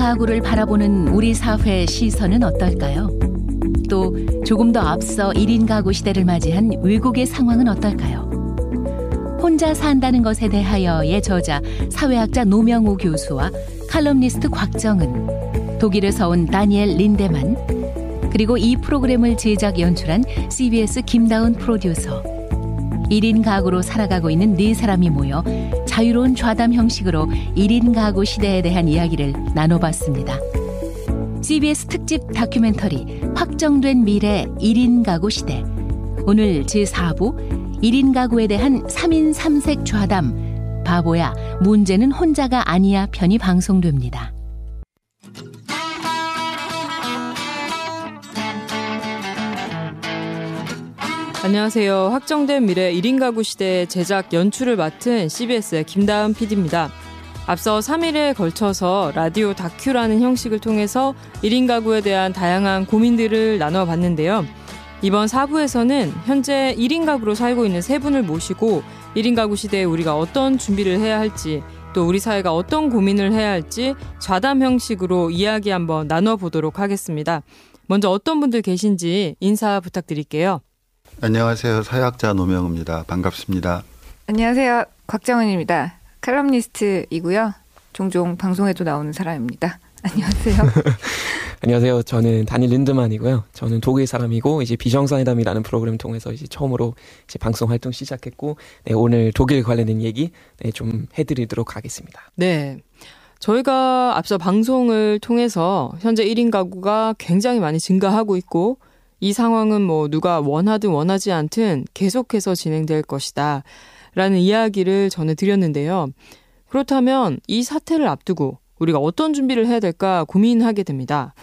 가구를 바라보는 우리 사회의 시선은 어떨까요? 또 조금 더 앞서 1인 가구 시대를 맞이한 외국의 상황은 어떨까요? 혼자 산다는 것에 대하여의 저자 사회학자 노명우 교수와 칼럼니스트 곽정은, 독일에서 온 다니엘 린데만, 그리고 이 프로그램을 제작 연출한 CBS 김다운 프로듀서, 1인 가구로 살아가고 있는 네 사람이 모여 자유로운 좌담 형식으로 1인 가구 시대에 대한 이야기를 나눠봤습니다. CBS 특집 다큐멘터리 확정된 미래 1인 가구 시대. 오늘 제4부 1인 가구에 대한 3인 3색 좌담 바보야 문제는 혼자가 아니야 편이 방송됩니다. 안녕하세요. 확정된 미래 1인 가구 시대 제작 연출을 맡은 CBS의 김다은 PD입니다. 앞서 3일에 걸쳐서 라디오 다큐라는 형식을 통해서 1인 가구에 대한 다양한 고민들을 나눠 봤는데요. 이번 4부에서는 현재 1인 가구로 살고 있는 세 분을 모시고 1인 가구 시대에 우리가 어떤 준비를 해야 할지 또 우리 사회가 어떤 고민을 해야 할지 좌담 형식으로 이야기 한번 나눠보도록 하겠습니다. 먼저 어떤 분들 계신지 인사 부탁드릴게요. 안녕하세요. 사회학자 노명입니다. 반갑습니다. 안녕하세요. 곽정은입니다. 칼럼니스트이고요. 종종 방송에도 나오는 사람입니다. 안녕하세요. 안녕하세요. 저는 다닐 린드만이고요. 저는 독일 사람이고 이제 비정상회담이라는 프로그램 통해서 이제 처음으로 이제 방송 활동 시작했고 네, 오늘 독일 관련된 얘기 네, 좀 해드리도록 하겠습니다. 네. 저희가 앞서 방송을 통해서 현재 1인 가구가 굉장히 많이 증가하고 있고 이 상황은 뭐 누가 원하든 원하지 않든 계속해서 진행될 것이다. 라는 이야기를 전해드렸는데요. 그렇다면 이 사태를 앞두고 우리가 어떤 준비를 해야 될까 고민하게 됩니다.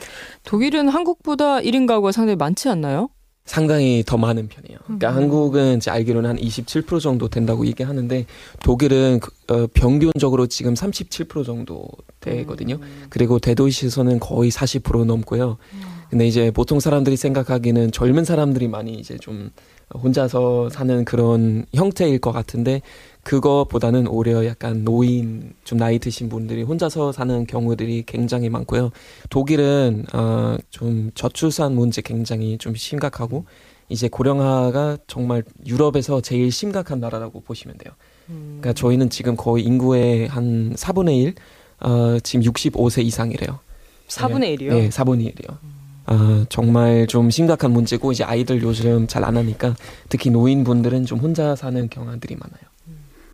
독일은 한국보다 1인 가구가 상당히 많지 않나요? 상당히 더 많은 편이에요. 그러니까 음. 한국은 제 알기로는 한 27% 정도 된다고 얘기하는데 독일은 어, 평균적으로 지금 37% 정도 되거든요. 음. 그리고 대도시에서는 거의 40% 넘고요. 음. 근데 이제 보통 사람들이 생각하기는 젊은 사람들이 많이 이제 좀 혼자서 사는 그런 형태일 것 같은데 그거보다는 오히려 약간 노인 좀 나이 드신 분들이 혼자서 사는 경우들이 굉장히 많고요. 독일은 어좀 저출산 문제 굉장히 좀 심각하고 이제 고령화가 정말 유럽에서 제일 심각한 나라라고 보시면 돼요. 그러니까 저희는 지금 거의 인구의 한 4분의 1, 어, 지금 65세 이상이래요. 4분의 1이요? 네, 4분의 1이요. 아, 정말 좀 심각한 문제고 이제 아이들 요즘 잘 안 하니까 특히 노인분들은 좀 혼자 사는 경향들이 많아요.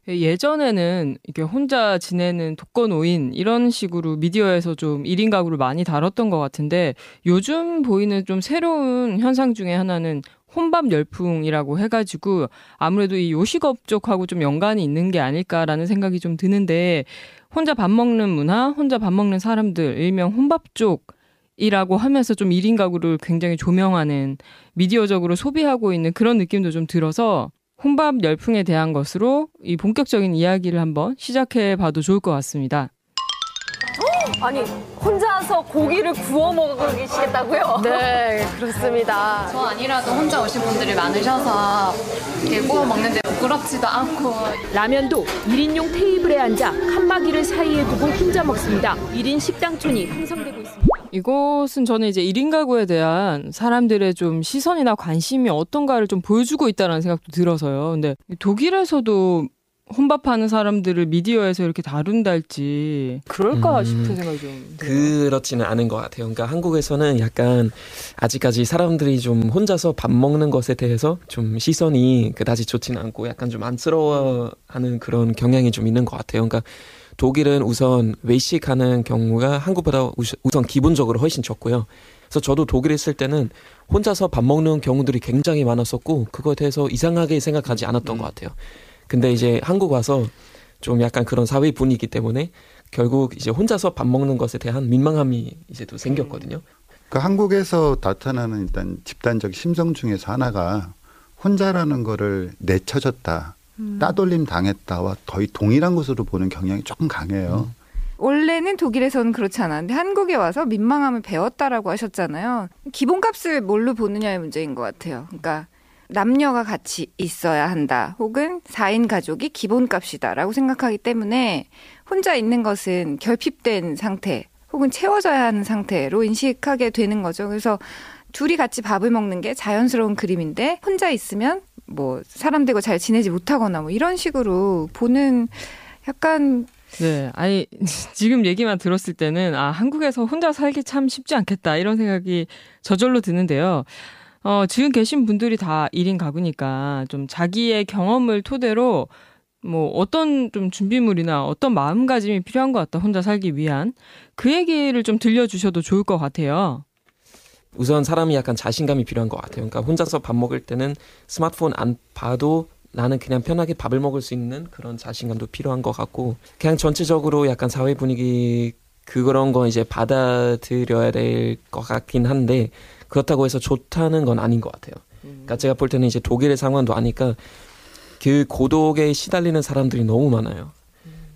예, 예전에는 이렇게 혼자 지내는 독거노인 이런 식으로 미디어에서 좀 1인 가구를 많이 다뤘던 것 같은데 요즘 보이는 좀 새로운 현상 중에 하나는 혼밥 열풍이라고 해가지고 아무래도 이 요식업 쪽하고 좀 연관이 있는 게 아닐까라는 생각이 좀 드는데 혼자 밥 먹는 문화, 혼자 밥 먹는 사람들, 일명 혼밥 쪽 이라고 하면서 좀 1인 가구를 굉장히 조명하는 미디어적으로 소비하고 있는 그런 느낌도 좀 들어서 혼밥 열풍에 대한 것으로 이 본격적인 이야기를 한번 시작해 봐도 좋을 것 같습니다. 아니 혼자서 고기를 구워 먹으시겠다고요? 네 그렇습니다. 저 아니라도 혼자 오신 분들이 많으셔서 이렇게 구워 먹는데 부끄럽지도 않고 라면도 1인용 테이블에 앉아 칸막이를 사이에 두고 혼자 먹습니다. 1인 식당촌이 형성되고 있습니다. 이곳은 저는 이제 1인 가구에 대한 사람들의 좀 시선이나 관심이 어떤가를 좀 보여주고 있다는 생각도 들어서요. 근데 독일에서도 혼밥하는 사람들을 미디어에서 이렇게 다룬다 할지 그럴까 음, 싶은 생각이 좀 그렇지는 않은 것 같아요. 그러니까 한국에서는 약간 아직까지 사람들이 좀 혼자서 밥 먹는 것에 대해서 좀 시선이 그다지 좋지는 않고 약간 좀 안쓰러워하는 그런 경향이 좀 있는 것 같아요. 그러니까 독일은 우선 외식하는 경우가 한국보다 우선 기본적으로 훨씬 적고요. 그래서 저도 독일에 있을 때는 혼자서 밥 먹는 경우들이 굉장히 많았었고 그거에 대해서 이상하게 생각하지 않았던 음. 것 같아요. 근데 이제 한국 와서 좀 약간 그런 사회 분위기 때문에 결국 이제 혼자서 밥 먹는 것에 대한 민망함이 이제 또 생겼거든요. 그 한국에서 나타나는 일단 집단적 심성 중에서 하나가 혼자라는 거를 내쳐졌다. 음. 따돌림 당했다와 거의 동일한 것으로 보는 경향이 조금 강해요. 음. 원래는 독일에서는 그렇지 않았는데 한국에 와서 민망함을 배웠다라고 하셨잖아요. 기본값을 뭘로 보느냐의 문제인 것 같아요. 그러니까 남녀가 같이 있어야 한다. 혹은 4인 가족이 기본값이다라고 생각하기 때문에 혼자 있는 것은 결핍된 상태 혹은 채워져야 하는 상태로 인식하게 되는 거죠. 그래서 둘이 같이 밥을 먹는 게 자연스러운 그림인데 혼자 있으면 뭐 사람들과 잘 지내지 못하거나 뭐 이런 식으로 보는 약간 네, 아니 지금 얘기만 들었을 때는 아 한국에서 혼자 살기 참 쉽지 않겠다 이런 생각이 저절로 드는데요. 어, 지금 계신 분들이 다 1인 가구니까 좀 자기의 경험을 토대로 뭐 어떤 좀 준비물이나 어떤 마음가짐이 필요한 것 같다 혼자 살기 위한 그 얘기를 좀 들려주셔도 좋을 것 같아요. 우선 사람이 약간 자신감이 필요한 것 같아요. 그러니까 혼자서 밥 먹을 때는 스마트폰 안 봐도 나는 그냥 편하게 밥을 먹을 수 있는 그런 자신감도 필요한 것 같고 그냥 전체적으로 약간 사회 분위기 그런 거 이제 받아들여야 될 것 같긴 한데 그렇다고 해서 좋다는 건 아닌 것 같아요. 그러니까 제가 볼 때는 이제 독일의 상황도 아니까 그 고독에 시달리는 사람들이 너무 많아요.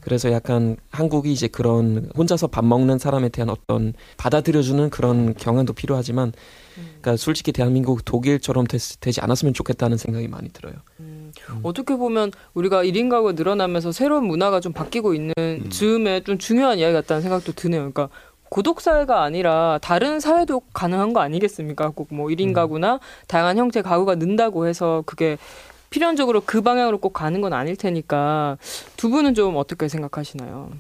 그래서 약간 한국이 이제 그런 혼자서 밥 먹는 사람에 대한 어떤 받아들여주는 그런 경향도 필요하지만, 그러니까 솔직히 대한민국 독일처럼 되, 지 않았으면 좋겠다는 생각이 많이 들어요. 음, 어떻게 보면 우리가 1인 가구가 늘어나면서 새로운 문화가 좀 바뀌고 있는 음. 즈음에 좀 중요한 이야기 같다는 생각도 드네요. 그러니까 고독 사회가 아니라 다른 사회도 가능한 거 아니겠습니까? 꼭 뭐 1인 음. 가구나 다양한 형태 가구가 는다고 해서 그게 필연적으로 그 방향으로 꼭 가는 건 아닐 테니까 두 분은 좀 어떻게 생각하시나요?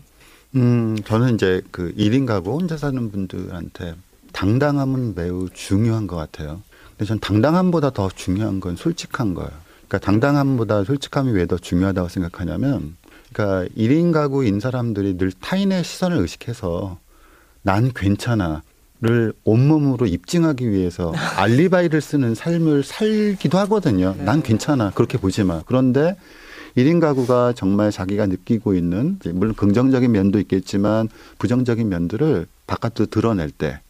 음, 저는 이제 그 1인 가구 혼자 사는 분들한테 당당함은 매우 중요한 것 같아요. 근데 전 당당함보다 더 중요한 건 솔직한 거예요. 그러니까 당당함보다 솔직함이 왜 더 중요하다고 생각하냐면 그러니까 1인 가구인 사람들이 늘 타인의 시선을 의식해서 난 괜찮아. 를 온몸으로 입증하기 위해서 알리바이를 쓰는 삶을 살기도 하거든요. 네. 난 괜찮아. 그렇게 보지 마. 그런데 1인 가구가 정말 자기가 느끼고 있는 물론 긍정적인 면도 있겠지만 부정적인 면들을 바깥으로 드러낼 때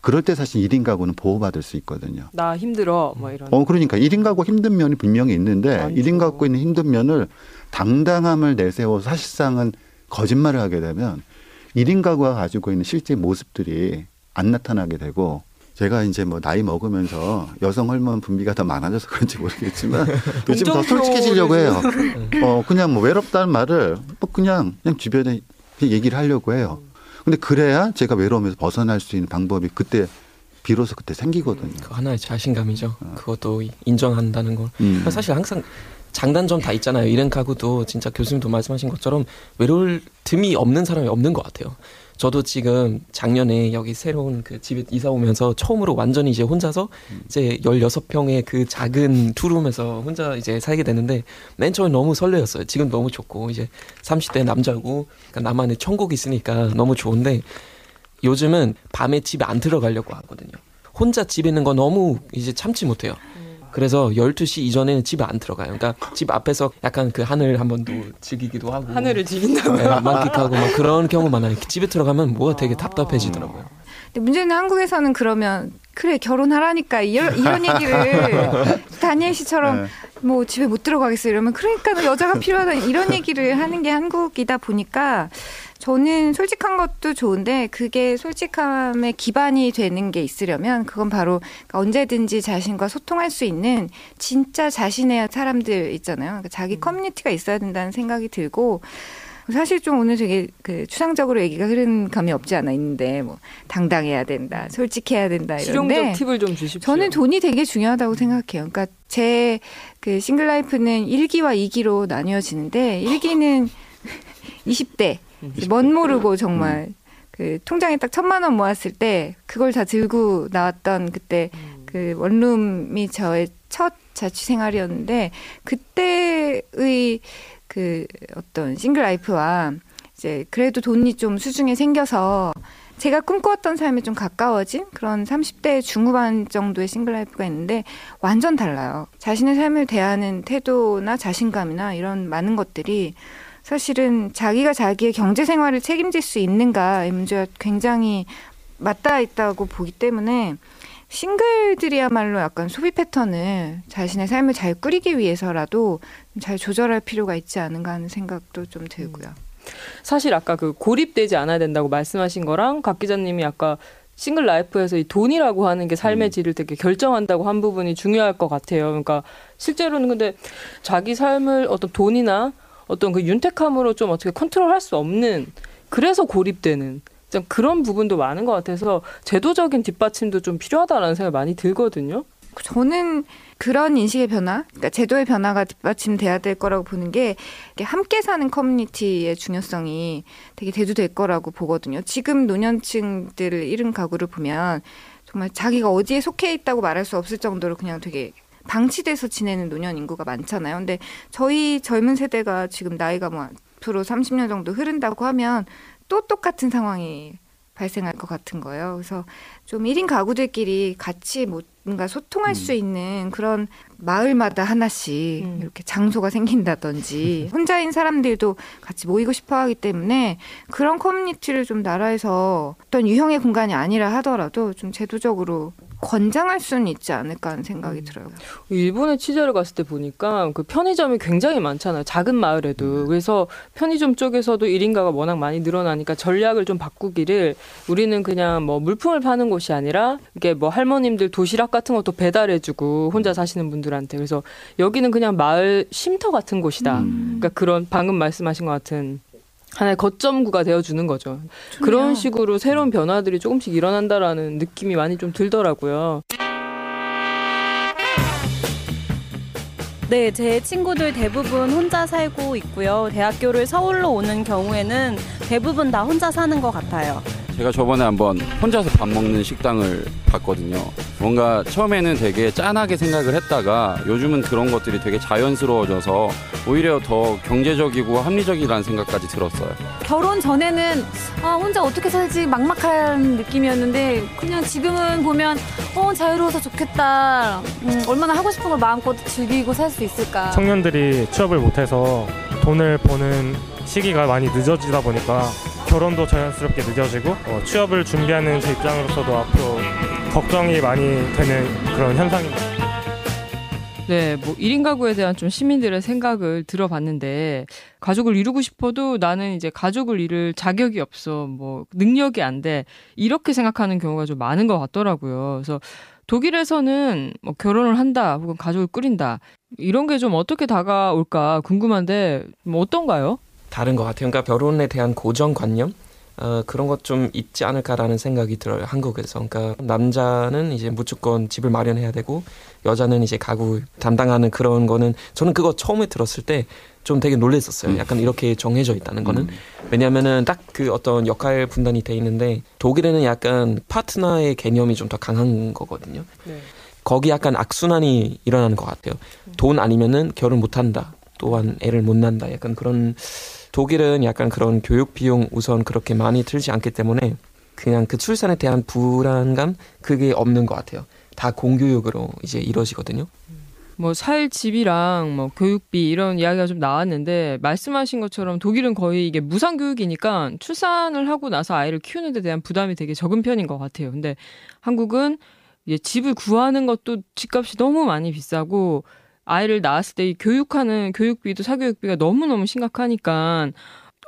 그럴 때 사실 1인 가구는 보호받을 수 있거든요. 나 힘들어 뭐 이런. 어 그러니까 1인 가구 힘든 면이 분명히 있는데. 1인 갖고 있는 힘든 면을 당당함을 내세워 사실상은 거짓말을 하게 되면 1인 가구가 가지고 있는 실제 모습들이 안 나타나게 되고 제가 이제 뭐 나이 먹으면서 여성 호르몬 분비가 더 많아져서 그런지 모르겠지만 요즘 더 솔직해지려고 해요. 어 그냥 뭐 외롭다는 말을 뭐 그냥 그냥 주변에 얘기를 하려고 해요. 근데 그래야 제가 외로움에서 벗어날 수 있는 방법이 그때 비로소 그때 생기거든요. 그 하나의 자신감이죠. 어. 그것도 인정한다는 걸. 음. 사실 항상 장단점 다 있잖아요. 이런 가구도 진짜 교수님도 말씀하신 것처럼 외로울 틈이 없는 사람이 없는 것 같아요. 저도 지금 작년에 여기 새로운 그 집에 이사 오면서 처음으로 완전히 이제 혼자서 이제 16평의 그 작은 투룸에서 혼자 이제 살게 되는데 맨 처음에 너무 설레었어요. 지금 너무 좋고 이제 30대 남자고 그러니까 나만의 천국이 있으니까 너무 좋은데 요즘은 밤에 집에 안 들어가려고 하거든요. 혼자 집에 있는 거 너무 이제 참지 못해요. 그래서 12시 이전에는 집에 안 들어가요. 그러니까 집 앞에서 약간 그 하늘 한 번도 즐기기도 하고. 하늘을 즐긴다고요? 네, 만끽하고 막 그런 경우 많아요. 집에 들어가면 뭐가 되게 답답해지더라고요. 근데 문제는 한국에서는 그러면 그래 결혼하라니까 이런, 이런 얘기를 다니엘 씨처럼 네. 뭐 집에 못 들어가겠어 이러면 그러니까 여자가 필요하다 이런 얘기를 하는 게 한국이다 보니까 저는 솔직한 것도 좋은데 그게 솔직함의 기반이 되는 게 있으려면 그건 바로 언제든지 자신과 소통할 수 있는 진짜 자신의 사람들 있잖아요. 그러니까 자기 음. 커뮤니티가 있어야 된다는 생각이 들고 사실 좀 오늘 되게 그 추상적으로 얘기가 흐른 감이 없지 않아 있는데 뭐 당당해야 된다, 솔직해야 된다 이런데 실용적 팁을 좀 주십시오. 저는 돈이 되게 중요하다고 생각해요. 그러니까 제 그 싱글 라이프는 1기와 2기로 나뉘어지는데 1기는 20대 멋 모르고 정말 음. 그 통장에 딱 천만 원 모았을 때 그걸 다 들고 나왔던 그때 음. 그 원룸이 저의 첫 자취 생활이었는데 그때의 그 어떤 single life와 이제 그래도 돈이 좀 수중에 생겨서 제가 꿈꾸었던 삶에 좀 가까워진 그런 30대 중후반 정도의 single life가 있는데 완전 달라요. 자신의 삶을 대하는 태도나 자신감이나 이런 많은 것들이 사실은 자기가 자기의 경제 생활을 책임질 수 있는가 이 문제가 굉장히 맞닿아 있다고 보기 때문에 싱글들이야말로 약간 소비 패턴을 자신의 삶을 잘 꾸리기 위해서라도 잘 조절할 필요가 있지 않은가 하는 생각도 좀 들고요. 음. 사실 아까 그 고립되지 않아야 된다고 말씀하신 거랑 박 기자님이 아까 싱글 라이프에서 이 돈이라고 하는 게 삶의 음. 질을 되게 결정한다고 한 부분이 중요할 것 같아요. 그러니까 실제로는 근데 자기 삶을 어떤 돈이나 어떤 그 윤택함으로 좀 어떻게 컨트롤할 수 없는 그래서 고립되는 좀 그런 부분도 많은 것 같아서 제도적인 뒷받침도 좀 필요하다라는 생각이 많이 들거든요. 저는 그런 인식의 변화, 그러니까 제도의 변화가 뒷받침돼야 될 거라고 보는 게 함께 사는 커뮤니티의 중요성이 되게 대두될 거라고 보거든요. 지금 노년층들을 잃은 가구를 보면 정말 자기가 어디에 속해 있다고 말할 수 없을 정도로 그냥 되게 방치돼서 지내는 노년 인구가 많잖아요. 근데 저희 젊은 세대가 지금 나이가 뭐 앞으로 30년 정도 흐른다고 하면 또 똑같은 상황이 발생할 것 같은 거예요. 그래서 좀 1인 가구들끼리 같이 뭔가 소통할 음. 수 있는 그런 마을마다 하나씩 음. 이렇게 장소가 생긴다든지 혼자인 사람들도 같이 모이고 싶어 하기 때문에 그런 커뮤니티를 좀 나라에서 어떤 유형의 공간이 아니라 하더라도 좀 제도적으로 권장할 수는 있지 않을까 하는 생각이 음. 들어요. 일본에 취재를 갔을 때 보니까 그 편의점이 굉장히 많잖아요. 작은 마을에도. 음. 그래서 편의점 쪽에서도 1인가가 워낙 많이 늘어나니까 전략을 좀 바꾸기를 우리는 그냥 뭐 물품을 파는 곳이 아니라 이게 뭐 할머님들 도시락 같은 것도 배달해주고 혼자 사시는 분들한테 그래서 여기는 그냥 마을 쉼터 같은 곳이다. 음. 그러니까 그런 방금 말씀하신 것 같은 하나의 거점구가 되어주는 거죠. 좋네요. 그런 식으로 새로운 변화들이 조금씩 일어난다라는 느낌이 많이 좀 들더라고요. 네, 제 친구들 대부분 혼자 살고 있고요. 대학교를 서울로 오는 경우에는 대부분 다 혼자 사는 것 같아요. 제가 저번에 한번 혼자서 밥 먹는 식당을 봤거든요. 뭔가 처음에는 되게 짠하게 생각을 했다가 요즘은 그런 것들이 되게 자연스러워져서 오히려 더 경제적이고 합리적이라는 생각까지 들었어요. 결혼 전에는 아, 혼자 어떻게 살지 막막한 느낌이었는데 그냥 지금은 보면 어, 자유로워서 좋겠다. 음, 얼마나 하고 싶은 걸 마음껏 즐기고 살 수 있을까. 청년들이 취업을 못해서 돈을 버는 시기가 많이 늦어지다 보니까 결혼도 자연스럽게 늦어지고 어, 취업을 준비하는 제 입장으로서도 앞으로 걱정이 많이 되는 그런 현상입니다. 네, 뭐 1인 가구에 대한 좀 시민들의 생각을 들어봤는데 가족을 이루고 싶어도 나는 이제 가족을 이룰 자격이 없어. 뭐 능력이 안 돼. 이렇게 생각하는 경우가 좀 많은 것 같더라고요. 그래서 독일에서는 뭐 결혼을 한다 혹은 가족을 꾸린다. 이런 게 좀 어떻게 다가올까 궁금한데 뭐 어떤가요? 다른 것 같아요. 그러니까 결혼에 대한 고정관념 어, 그런 것 좀 있지 않을까라는 생각이 들어요. 한국에서. 그러니까 남자는 이제 무조건 집을 마련해야 되고 여자는 이제 가구 담당하는 그런 거는 저는 그거 처음에 들었을 때 좀 되게 놀랬었어요. 음. 약간 이렇게 정해져 있다는 거는. 음. 왜냐면은 딱 그 어떤 역할 분단이 돼 있는데 독일에는 약간 파트너의 개념이 좀 더 강한 거거든요. 네. 거기 약간 악순환이 일어나는 것 같아요. 돈 아니면은 결혼 못 한다. 또한 애를 못 낳는다. 약간 그런 독일은 약간 그런 교육 비용 우선 그렇게 많이 들지 않기 때문에 그냥 그 출산에 대한 불안감 그게 없는 것 같아요. 다 공교육으로 이제 이루어지거든요. 뭐 살 집이랑 뭐 교육비 이런 이야기가 좀 나왔는데 말씀하신 것처럼 독일은 거의 이게 무상 교육이니까 출산을 하고 나서 아이를 키우는 데 대한 부담이 되게 적은 편인 것 같아요. 근데 한국은 이제 집을 구하는 것도 집값이 너무 많이 비싸고 아이를 낳았을 때 교육하는 교육비도 사교육비가 너무너무 심각하니까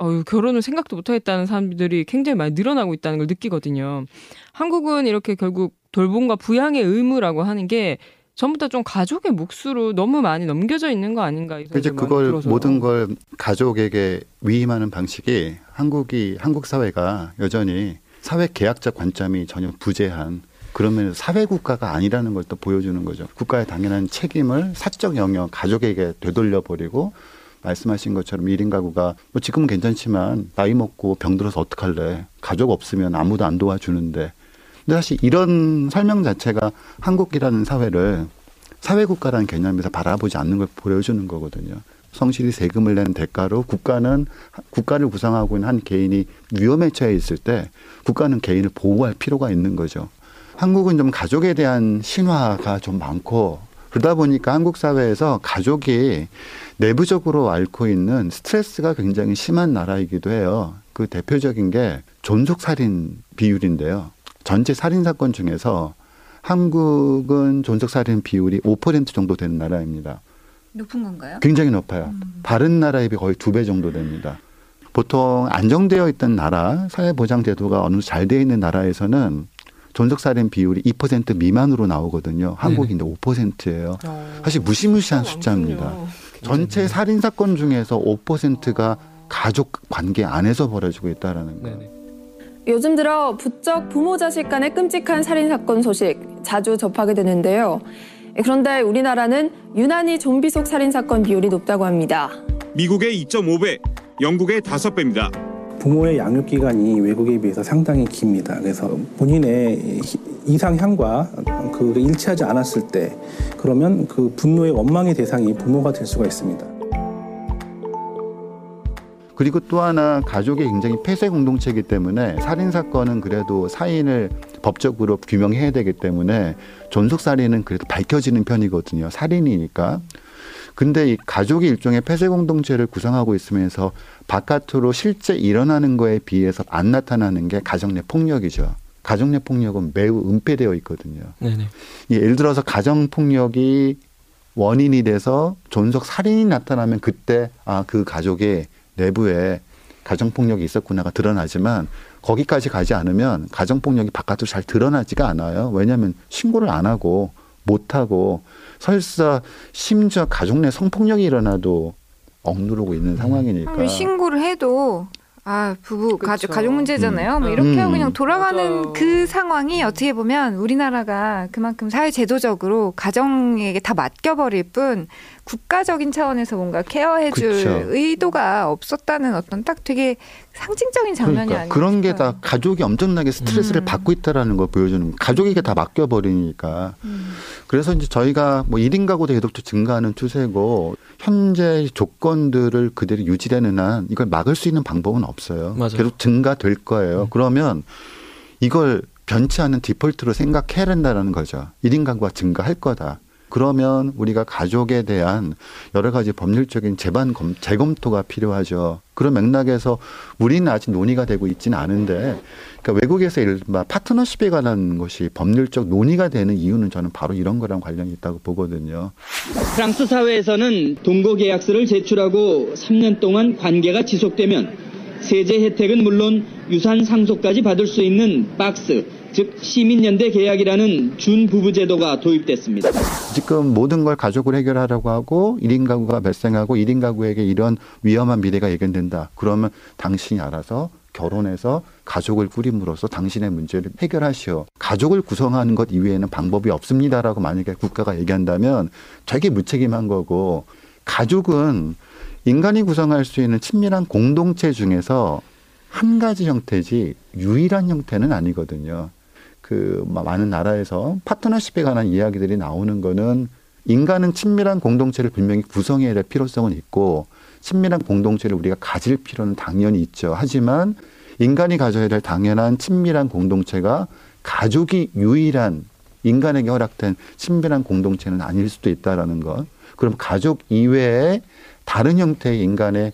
어유 결혼을 생각도 못 하겠다는 사람들이 굉장히 많이 늘어나고 있다는 걸 느끼거든요. 한국은 이렇게 결국 돌봄과 부양의 의무라고 하는 게 전부 다 좀 가족의 몫으로 너무 많이 넘겨져 있는 거 아닌가 이제 그걸 모든 걸 가족에게 위임하는 방식이 한국이 한국 사회가 여전히 사회 계약적 관점이 전혀 부재한 그러면 사회 국가가 아니라는 걸 또 보여주는 거죠. 국가의 당연한 책임을 사적 영역 가족에게 되돌려 버리고 말씀하신 것처럼 1인 가구가 뭐 지금은 괜찮지만 나이 먹고 병들어서 어떡할래. 가족 없으면 아무도 안 도와주는데. 근데 사실 이런 설명 자체가 한국이라는 사회를 사회 국가라는 개념에서 바라보지 않는 걸 보여주는 거거든요. 성실히 세금을 내는 대가로 국가는 국가를 구성하고 있는 한 개인이 위험에 처해 있을 때 국가는 개인을 보호할 필요가 있는 거죠. 한국은 좀 가족에 대한 신화가 좀 많고 그러다 보니까 한국 사회에서 가족이 내부적으로 앓고 있는 스트레스가 굉장히 심한 나라이기도 해요. 그 대표적인 게 존속 살인 비율인데요. 전체 살인 사건 중에서 한국은 존속 살인 비율이 5% 정도 되는 나라입니다. 높은 건가요? 굉장히 높아요. 음. 다른 나라에 비해 거의 두 배 정도 됩니다. 보통 안정되어 있던 나라, 사회보장 제도가 어느 정도 잘 되어 있는 나라에서는 존속살인 비율이 2% 미만으로 나오거든요. 한국이 이제 5%예요. 어. 사실 무시무시한 숫자입니다. 전체 살인 사건 중에서 5%가 가족 관계 안에서 벌어지고 있다라는 거예요. 요즘 들어 부쩍 부모 자식 간의 끔찍한 살인 사건 소식 자주 접하게 되는데요. 그런데 우리나라는 유난히 좀비 속 살인 사건 비율이 높다고 합니다. 미국의 2.5배, 영국의 5배입니다. 부모의 양육 기간이 외국에 비해서 상당히 깁니다. 그래서 본인의 이상향과 그 일치하지 않았을 때 그러면 그 분노의 원망의 대상이 부모가 될 수가 있습니다. 그리고 또 하나 가족이 굉장히 폐쇄 공동체이기 때문에 살인 사건은 그래도 사인을 법적으로 규명해야 되기 때문에 존속 살인은 그래도 밝혀지는 편이거든요. 살인이니까. 근데 이 가족이 일종의 폐쇄 공동체를 구성하고 있으면서 바깥으로 실제 일어나는 거에 비해서 안 나타나는 게 가정 내 폭력이죠. 가정 내 폭력은 매우 은폐되어 있거든요. 네네. 예를 들어서 가정 폭력이 원인이 돼서 존속 살인이 나타나면 그때 아 그 가족의 내부에 가정 폭력이 있었구나가 드러나지만 거기까지 가지 않으면 가정 폭력이 바깥으로 잘 드러나지가 않아요. 왜냐하면 신고를 안 하고 못 하고 설사 심지어 가족 내 성폭력이 일어나도 억누르고 있는 상황이니까. 신고를 해도 아 부부 그쵸. 가족 가족 문제잖아요. 음. 뭐 이렇게 하고 음. 그냥 돌아가는 맞아요. 그 상황이 어떻게 보면 우리나라가 그만큼 사회 제도적으로 가정에게 다 맡겨버릴 뿐 국가적인 차원에서 뭔가 케어해줄 그쵸. 의도가 없었다는 어떤 딱 되게 상징적인 장면이 그러니까 아니에요. 그런 게 다 가족이 엄청나게 스트레스를 음. 받고 있다라는 걸 보여주는 가족에게 다 맡겨 버리니까 음. 그래서 이제 저희가 뭐 1인 가구도 계속 증가하는 추세고 현재 조건들을 그대로 유지되는 한 이걸 막을 수 있는 방법은 없어요. 맞아요. 계속 증가될 거예요. 그러면 이걸 변치 않은 디폴트로 생각해야 된다는 거죠. 1인 가구가 증가할 거다. 그러면 우리가 가족에 대한 여러 가지 법률적인 재반 검, 재검토가 필요하죠. 그런 맥락에서 우리는 아직 논의가 되고 있지는 않은데, 그러니까 외국에서 이른바 파트너십에 관한 것이 법률적 논의가 되는 이유는 저는 바로 이런 거랑 관련이 있다고 보거든요. 프랑스 사회에서는 동거 계약서를 제출하고 3년 동안 관계가 지속되면 세제 혜택은 물론 유산 상속까지 받을 수 있는 박스, 즉 시민연대 계약이라는 준부부 제도가 도입됐습니다. 지금 모든 걸 가족을 해결하려고 하고 1인 가구가 발생하고 1인 가구에게 이런 위험한 미래가 예견된다. 그러면 당신이 알아서 결혼해서 가족을 꾸림으로써 당신의 문제를 해결하시오. 가족을 구성하는 것 이외에는 방법이 없습니다라고 만약에 국가가 얘기한다면 되게 무책임한 거고 가족은 인간이 구성할 수 있는 친밀한 공동체 중에서 한 가지 형태지 유일한 형태는 아니거든요. 그 많은 나라에서 파트너십에 관한 이야기들이 나오는 거는 인간은 친밀한 공동체를 분명히 구성해야 될 필요성은 있고 친밀한 공동체를 우리가 가질 필요는 당연히 있죠. 하지만 인간이 가져야 될 당연한 친밀한 공동체가 가족이 유일한 인간에게 허락된 친밀한 공동체는 아닐 수도 있다라는 것. 그럼 가족 이외에 다른 형태의 인간의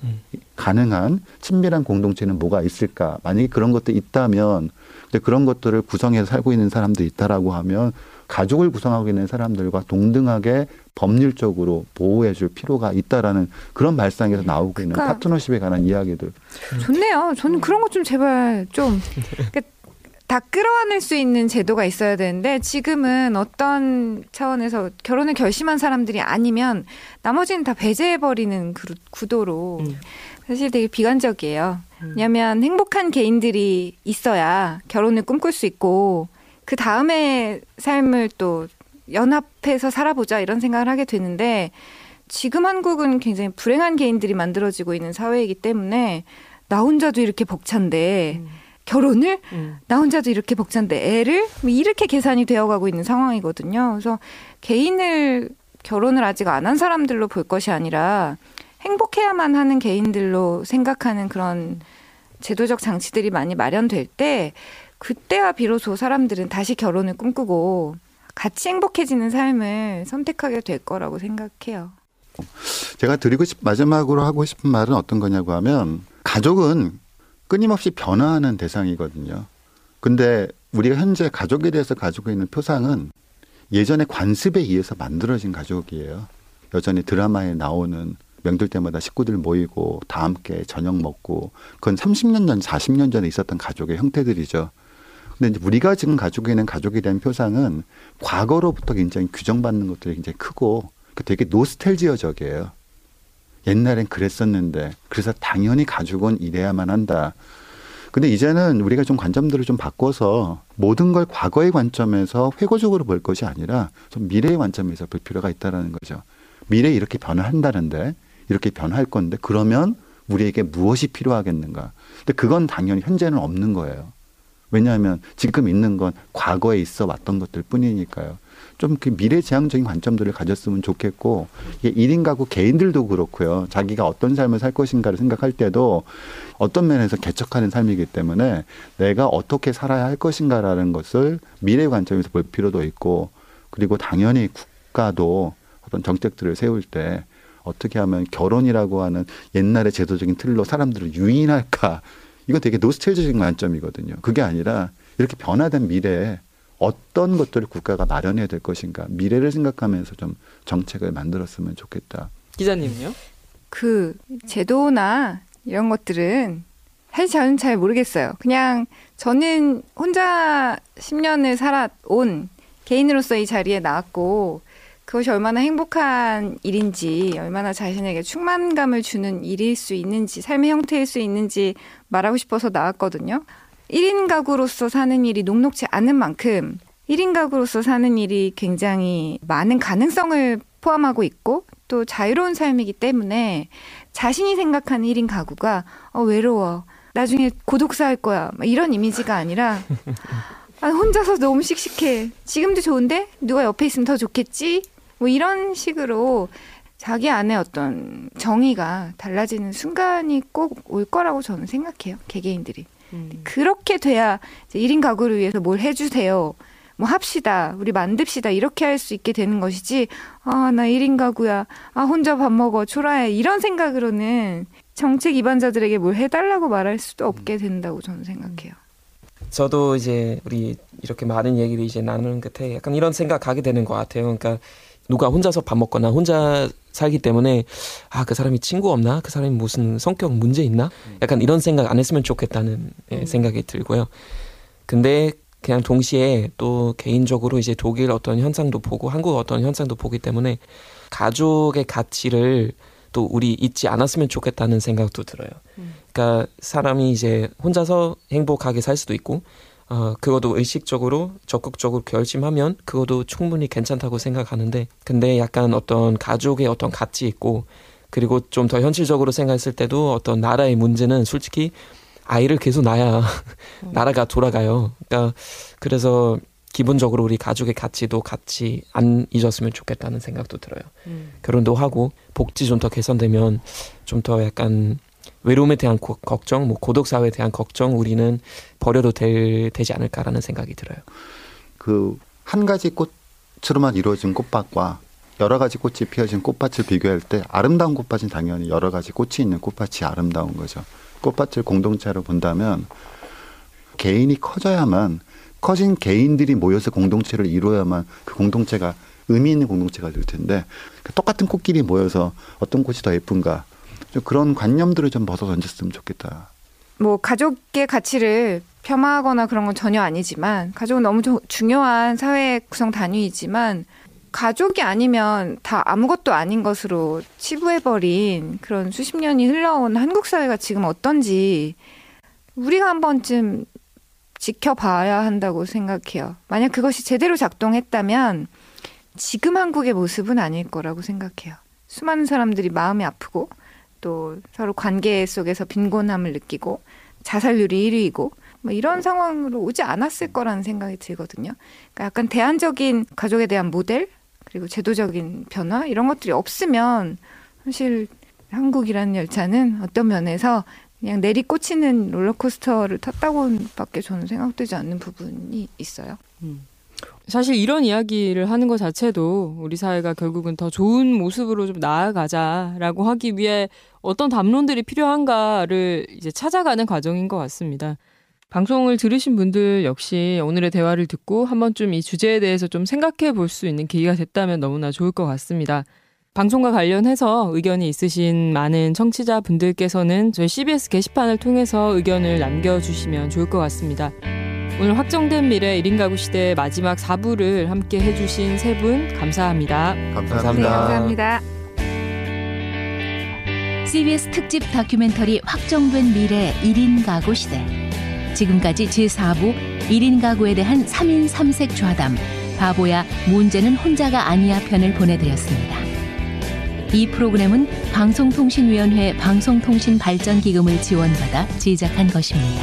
가능한 친밀한 공동체는 뭐가 있을까? 만약에 그런 것도 있다면, 근데 그런 것들을 구성해서 살고 있는 사람들이 있다라고 하면 가족을 구성하고 있는 사람들과 동등하게 법률적으로 보호해 줄 필요가 있다라는 그런 발상에서 나오고 있는 그러니까 파트너십에 관한 이야기들. 좋네요. 저는 그런 것 좀 제발 좀. 그러니까 다 끌어안을 수 있는 제도가 있어야 되는데 지금은 어떤 차원에서 결혼을 결심한 사람들이 아니면 나머지는 다 배제해버리는 그 구도로 사실 되게 비관적이에요. 왜냐하면 행복한 개인들이 있어야 결혼을 꿈꿀 수 있고 그 다음에 삶을 또 연합해서 살아보자 이런 생각을 하게 되는데 지금 한국은 굉장히 불행한 개인들이 만들어지고 있는 사회이기 때문에 나 혼자도 이렇게 벅찬데 결혼을 나 혼자도 이렇게 벅찬데 애를 뭐 이렇게 계산이 되어가고 있는 상황이거든요. 그래서 개인을 결혼을 아직 안 한 사람들로 볼 것이 아니라 행복해야만 하는 개인들로 생각하는 그런 제도적 장치들이 많이 마련될 때 그때야 비로소 사람들은 다시 결혼을 꿈꾸고 같이 행복해지는 삶을 선택하게 될 거라고 생각해요. 제가 드리고 싶, 마지막으로 하고 싶은 말은 어떤 거냐고 하면 가족은 끊임없이 변화하는 대상이거든요. 근데 우리가 현재 가족에 대해서 가지고 있는 표상은 예전의 관습에 의해서 만들어진 가족이에요. 여전히 드라마에 나오는 명절 때마다 식구들 모이고 다 함께 저녁 먹고 그건 30년 전, 40년 전에 있었던 가족의 형태들이죠. 근데 이제 우리가 지금 가지고 있는 가족에 대한 표상은 과거로부터 굉장히 규정받는 것들이 굉장히 크고 그 되게 노스텔지어적이에요. 옛날엔 그랬었는데 그래서 당연히 가족은 이래야만 한다. 근데 이제는 우리가 좀 관점들을 좀 바꿔서 모든 걸 과거의 관점에서 회고적으로 볼 것이 아니라 좀 미래의 관점에서 볼 필요가 있다라는 거죠. 미래 이렇게 변화한다는데 이렇게 변할 건데 그러면 우리에게 무엇이 필요하겠는가? 근데 그건 당연히 현재는 없는 거예요. 왜냐하면 지금 있는 건 과거에 있어 왔던 것들 뿐이니까요. 좀 그 미래지향적인 관점들을 가졌으면 좋겠고 이게 1인 가구 개인들도 그렇고요. 자기가 어떤 삶을 살 것인가를 생각할 때도 어떤 면에서 개척하는 삶이기 때문에 내가 어떻게 살아야 할 것인가라는 것을 미래 관점에서 볼 필요도 있고 그리고 당연히 국가도 어떤 정책들을 세울 때 어떻게 하면 결혼이라고 하는 옛날의 제도적인 틀로 사람들을 유인할까 이건 되게 노스텔적인 관점이거든요. 그게 아니라 이렇게 변화된 미래에 어떤 것들을 국가가 마련해야 될 것인가 미래를 생각하면서 좀 정책을 만들었으면 좋겠다. 기자님요? 그 제도나 이런 것들은 사실 저는 잘 모르겠어요. 그냥 저는 혼자 10년을 살아온 개인으로서 이 자리에 나왔고 그것이 얼마나 행복한 일인지, 얼마나 자신에게 충만감을 주는 일일 수 있는지, 삶의 형태일 수 있는지 말하고 싶어서 나왔거든요. 1인 가구로서 사는 일이 녹록지 않은 만큼 1인 가구로서 사는 일이 굉장히 많은 가능성을 포함하고 있고 또 자유로운 삶이기 때문에 자신이 생각하는 1인 가구가 어, 외로워. 나중에 고독사 할 거야. 이런 이미지가 아니라 아, 혼자서 너무 씩씩해. 지금도 좋은데 누가 옆에 있으면 더 좋겠지? 뭐 이런 식으로 자기 안에 어떤 정의가 달라지는 순간이 꼭 올 거라고 저는 생각해요. 개개인들이. 음. 그렇게 돼야 이제 1인 가구를 위해서 뭘 해주세요. 뭐 합시다. 우리 만듭시다. 이렇게 할 수 있게 되는 것이지. 아, 나 1인 가구야. 아, 혼자 밥 먹어. 초라해. 이런 생각으로는 정책 입안자들에게 뭘 해달라고 말할 수도 없게 된다고 저는 생각해요. 저도 이제 우리 이렇게 많은 얘기를 이제 나누는 끝에 약간 이런 생각 하게 되는 것 같아요. 그러니까 누가 혼자서 밥 먹거나 혼자 살기 때문에 아 그 사람이 친구 없나 그 사람이 무슨 성격 문제 있나 약간 이런 생각 안 했으면 좋겠다는 예, 음. 생각이 들고요. 근데 그냥 동시에 또 개인적으로 이제 독일 어떤 현상도 보고 한국 어떤 현상도 보기 때문에 가족의 가치를 또 우리 잊지 않았으면 좋겠다는 생각도 들어요. 음. 그러니까 사람이 이제 혼자서 행복하게 살 수도 있고 어, 그것도 의식적으로 적극적으로 결심하면 그것도 충분히 괜찮다고 생각하는데 근데 약간 어떤 가족의 어떤 가치 있고 그리고 좀 더 현실적으로 생각했을 때도 어떤 나라의 문제는 솔직히 아이를 계속 낳아야 음. 나라가 돌아가요. 그러니까 그래서 기본적으로 우리 가족의 가치도 같이 안 잊었으면 좋겠다는 생각도 들어요. 음. 결혼도 하고 복지 좀 더 개선되면 좀 더 약간 외로움에 대한 고, 걱정, 뭐 고독 사회에 대한 걱정 우리는 버려도 될, 되지 않을까라는 생각이 들어요. 그 한 가지 꽃으로만 이루어진 꽃밭과 여러 가지 꽃이 피어진 꽃밭을 비교할 때 아름다운 꽃밭은 당연히 여러 가지 꽃이 있는 꽃밭이 아름다운 거죠. 꽃밭을 공동체로 본다면 개인이 커져야만 커진 개인들이 모여서 공동체를 이루어야만 그 공동체가 의미 있는 공동체가 될 텐데 똑같은 꽃끼리 모여서 어떤 꽃이 더 예쁜가 좀 그런 관념들을 좀 벗어 던졌으면 좋겠다. 뭐 가족의 가치를 폄하하거나 그런 건 전혀 아니지만 가족은 너무 중요한 사회 구성 단위이지만 가족이 아니면 다 아무것도 아닌 것으로 치부해버린 그런 수십 년이 흘러온 한국 사회가 지금 어떤지 우리가 한 번쯤 지켜봐야 한다고 생각해요. 만약 그것이 제대로 작동했다면 지금 한국의 모습은 아닐 거라고 생각해요. 수많은 사람들이 마음이 아프고 또 서로 관계 속에서 빈곤함을 느끼고 자살률이 1위이고 뭐 이런 상황으로 오지 않았을 거라는 생각이 들거든요. 그러니까 약간 대안적인 가족에 대한 모델 그리고 제도적인 변화 이런 것들이 없으면 사실 한국이라는 열차는 어떤 면에서 그냥 내리꽂히는 롤러코스터를 탔다고밖에 저는 생각되지 않는 부분이 있어요. 음. 사실 이런 이야기를 하는 것 자체도 우리 사회가 결국은 더 좋은 모습으로 좀 나아가자라고 하기 위해 어떤 담론들이 필요한가를 이제 찾아가는 과정인 것 같습니다. 방송을 들으신 분들 역시 오늘의 대화를 듣고 한 번쯤 이 주제에 대해서 좀 생각해 볼 수 있는 계기가 됐다면 너무나 좋을 것 같습니다. 방송과 관련해서 의견이 있으신 많은 청취자 분들께서는 저희 CBS 게시판을 통해서 의견을 남겨주시면 좋을 것 같습니다. 오늘 확정된 미래 1인 가구 시대 마지막 4부를 함께 해주신 세 분 감사합니다. 감사합니다. 네, 감사합니다. CBS 특집 다큐멘터리 확정된 미래 1인 가구 시대. 지금까지 제4부 1인 가구에 대한 3인 3색 좌담 바보야 문제는 혼자가 아니야 편을 보내드렸습니다. 이 프로그램은 방송통신위원회 방송통신발전기금을 지원받아 제작한 것입니다.